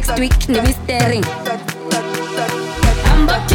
Next week, no mystery. I'm about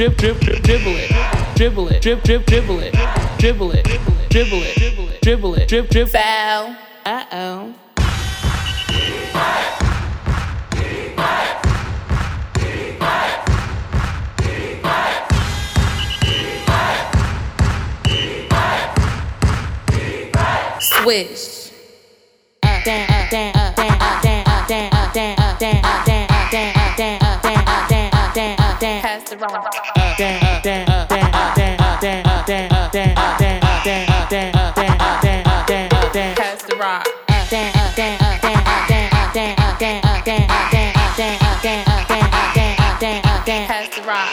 drip, drip, drip, dribble it, dribble it, drip, drip, dribble it, dribble it, dribble it, dribble it, dribble it, drip, drip, foul. Uh oh. Swish. Up, down, up, down. the rock. Pass the rock. Pass the rock.